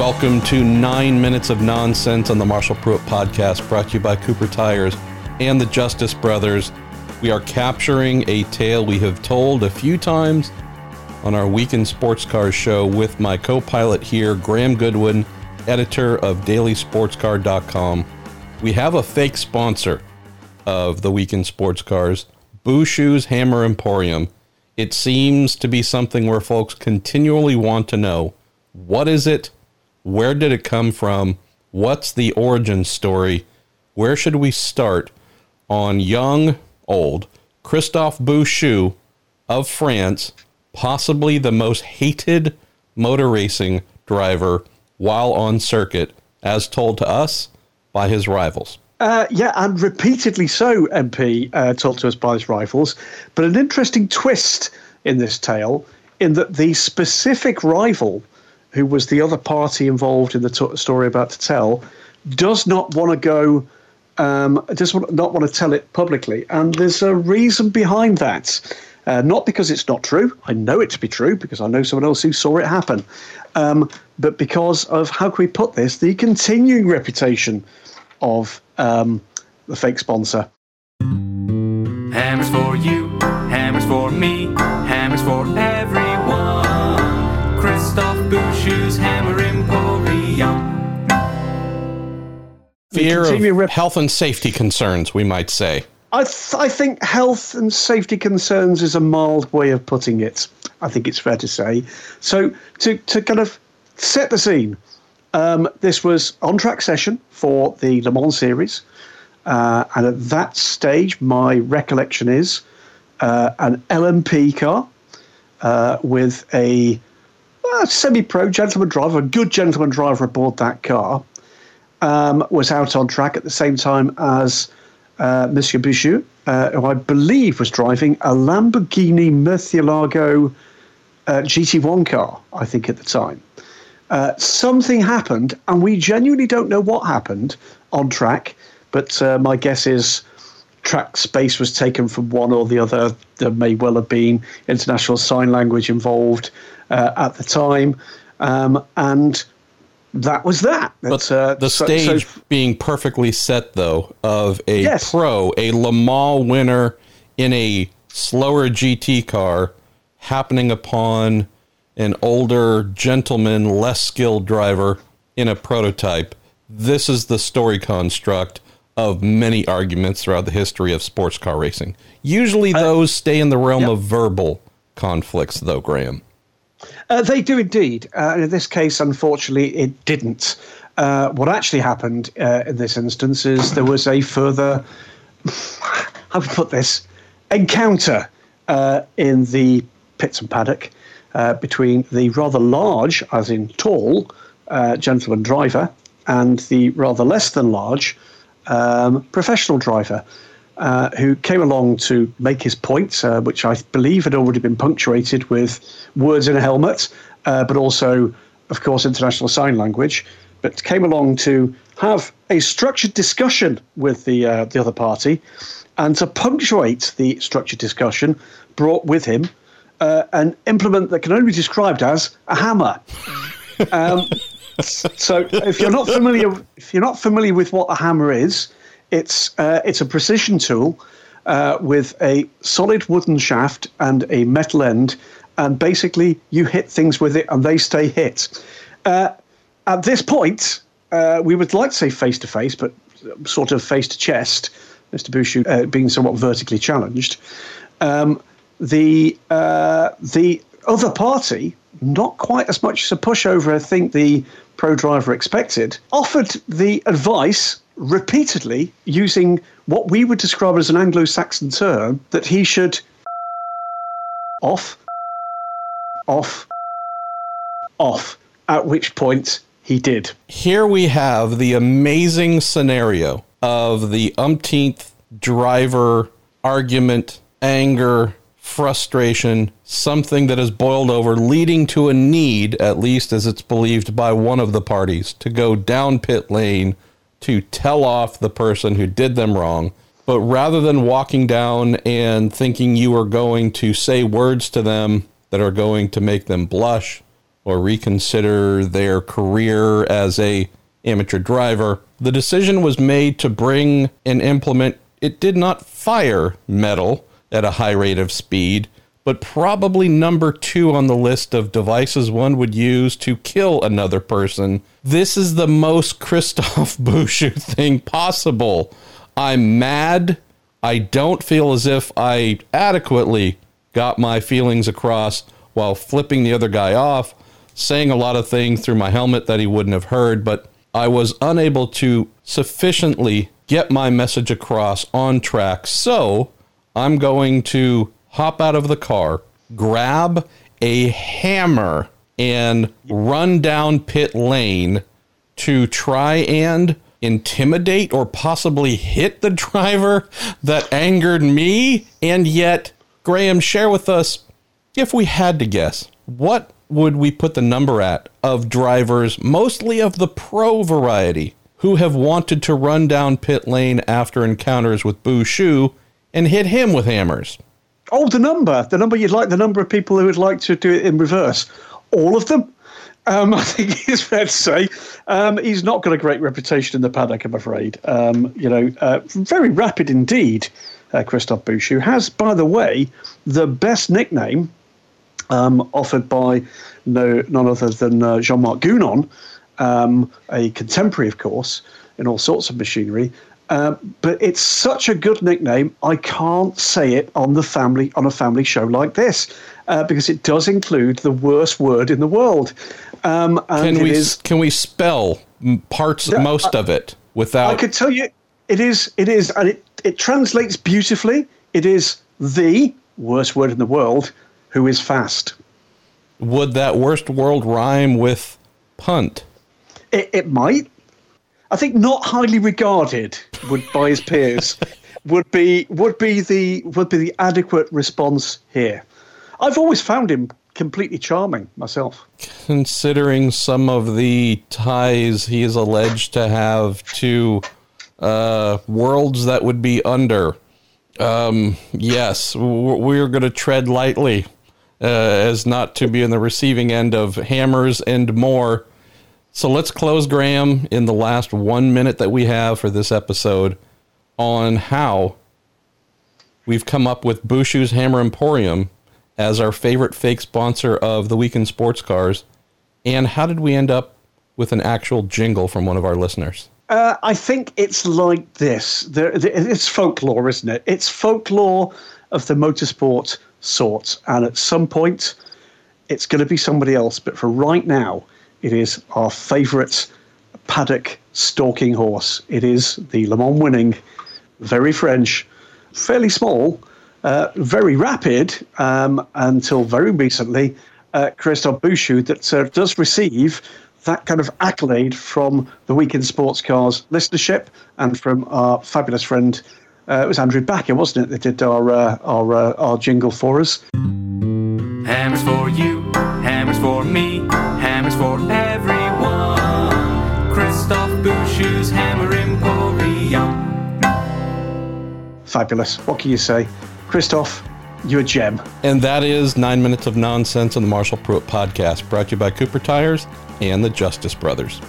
Welcome to Nine Minutes of Nonsense on the Marshall Pruett podcast, brought to you by Cooper Tires and the Justice Brothers. We are capturing a tale we have told a few times on our Week In Sports Cars show with my co pilot here, Graham Goodwin, editor of DailySportsCar.com. We have a fake sponsor of the Week In Sports Cars, Bouchut's Hammer Emporium. It seems to be something where folks continually want to know what is it? Where did it come from? What's the origin story? Where should we start on young, old Christophe Bouchut of France, possibly the most hated motor racing driver while on circuit, as told to us by his rivals? Uh, yeah, and repeatedly so, MP, uh, told to us by his rivals. But an interesting twist in this tale, in that the specific rival who was the other party involved in the t- story about to tell, does not want to go, um, does not want to tell it publicly. And there's a reason behind that. Uh, not because it's not true. I know it to be true because I know someone else who saw it happen. Um, but because of, how can we put this, the continuing reputation of um, the fake sponsor. Hammers for you, hammers for me, hammers for everyone. Christophe Bouchut's Hammer Emporium. Fear of rep- health and safety concerns, we might say. I, th- I think health and safety concerns is a mild way of putting it. I think it's fair to say. So, to, to kind of set the scene, um, this was on track session for the Le Mans series. Uh, and at that stage, my recollection is uh, an LMP car uh, with a a semi-pro gentleman driver, a good gentleman driver aboard that car, um, was out on track at the same time as uh, Monsieur Bouchut, uh, who I believe was driving a Lamborghini Murcielago uh, GT1 car, I think at the time. Uh, something happened, and we genuinely don't know what happened on track, but uh, my guess is track space was taken from one or the other. There may well have been international sign language involved uh, at the time, um, and that was that. But uh, the so, stage so, being perfectly set, though, of a yes. pro, a Le Mans winner in a slower GT car, happening upon an older gentleman, less skilled driver in a prototype. This is the story construct of many arguments throughout the history of sports car racing. Usually, uh, those stay in the realm yep. of verbal conflicts, though, Graham. Uh, they do indeed. Uh, in this case, unfortunately, it didn't. Uh, what actually happened uh, in this instance is there was a further, how would put this, encounter uh, in the pits and paddock uh, between the rather large, as in tall, gentleman driver and the rather less than large um, professional driver. Uh, who came along to make his point, uh, which I believe had already been punctuated with words in a helmet, uh, but also, of course, international sign language. But came along to have a structured discussion with the uh, the other party, and to punctuate the structured discussion, brought with him uh, an implement that can only be described as a hammer. Um, so, if you're not familiar, if you're not familiar with what a hammer is, it's uh, it's a precision tool uh, with a solid wooden shaft and a metal end, and basically you hit things with it and they stay hit. Uh, at this point, uh, we would like to say face to face, but sort of face to chest. Mr. Bouchut uh, being somewhat vertically challenged. Um, the uh, the other party, not quite as much as a pushover, I think the pro driver expected, offered the advice repeatedly using what we would describe as an Anglo Saxon term that he should off, off, off, at which point he did. Here we have the amazing scenario of the umpteenth driver argument, anger, frustration, something that has boiled over, leading to a need, at least as it's believed by one of the parties, to go down pit lane to tell off the person who did them wrong. But rather than walking down and thinking you are going to say words to them that are going to make them blush or reconsider their career as a amateur driver. The decision was made to bring and implement it did not fire metal at a high rate of speed, but probably number 2 on the list of devices one would use to kill another person. This is the most Christophe Bouchut thing possible. I'm mad. I don't feel as if I adequately got my feelings across while flipping the other guy off, saying a lot of things through my helmet that he wouldn't have heard, but I was unable to sufficiently get my message across on track. So I'm going to hop out of the car, grab a hammer, and run down pit lane to try and intimidate or possibly hit the driver that angered me. And yet, Graham, share with us if we had to guess, what would we put the number at of drivers, mostly of the pro variety, who have wanted to run down pit lane after encounters with Bouchut and hit him with hammers? Oh, the number. The number you'd like, the number of people who would like to do it in reverse. All of them. Um, I think it's fair to say um, he's not got a great reputation in the paddock. I'm afraid. Um, you know, uh, very rapid indeed. Uh, Christophe Bouchut has, by the way, the best nickname um, offered by no none other than uh, Jean-Marc Gounon, um, a contemporary, of course, in all sorts of machinery. Uh, but it's such a good nickname. I can't say it on the family on a family show like this uh, because it does include the worst word in the world. Um, can we is, can we spell parts most of it without? I could tell you it is it is and it it translates beautifully. It is the worst word in the world. Who is fast? Would that worst world rhyme with punt? It, it might. I think not highly regarded would by his peers would be would be the would be the adequate response here. I've always found him completely charming myself. Considering some of the ties he is alleged to have to uh, worlds that would be under, um, yes, we're going to tread lightly uh, as not to be in the receiving end of hammers and more so let's close, Graham, in the last one minute that we have for this episode on how we've come up with Bouchut's Hammer Emporium as our favorite fake sponsor of the Week In Sports Cars. And how did we end up with an actual jingle from one of our listeners? Uh, I think it's like this. There, it's folklore, isn't it? It's folklore of the motorsport sort. And at some point, it's going to be somebody else. But for right now, it is our favourite paddock stalking horse. It is the Le Mans winning, very French, fairly small, uh, very rapid um, until very recently, uh, Christophe Bouchut, that uh, does receive that kind of accolade from the Week In Sports Cars listenership and from our fabulous friend. Uh, it was Andrew Backer, wasn't it, that did our uh, our uh, our jingle for us. Hammers for you, hammers for me, hammers for everyone. Christophe Bouchut's Hammer Emporium. Fabulous. What can you say? Christophe, you're a gem. And that is Nine Minutes of Nonsense on the Marshall Pruett podcast, brought to you by Cooper Tires and the Justice Brothers.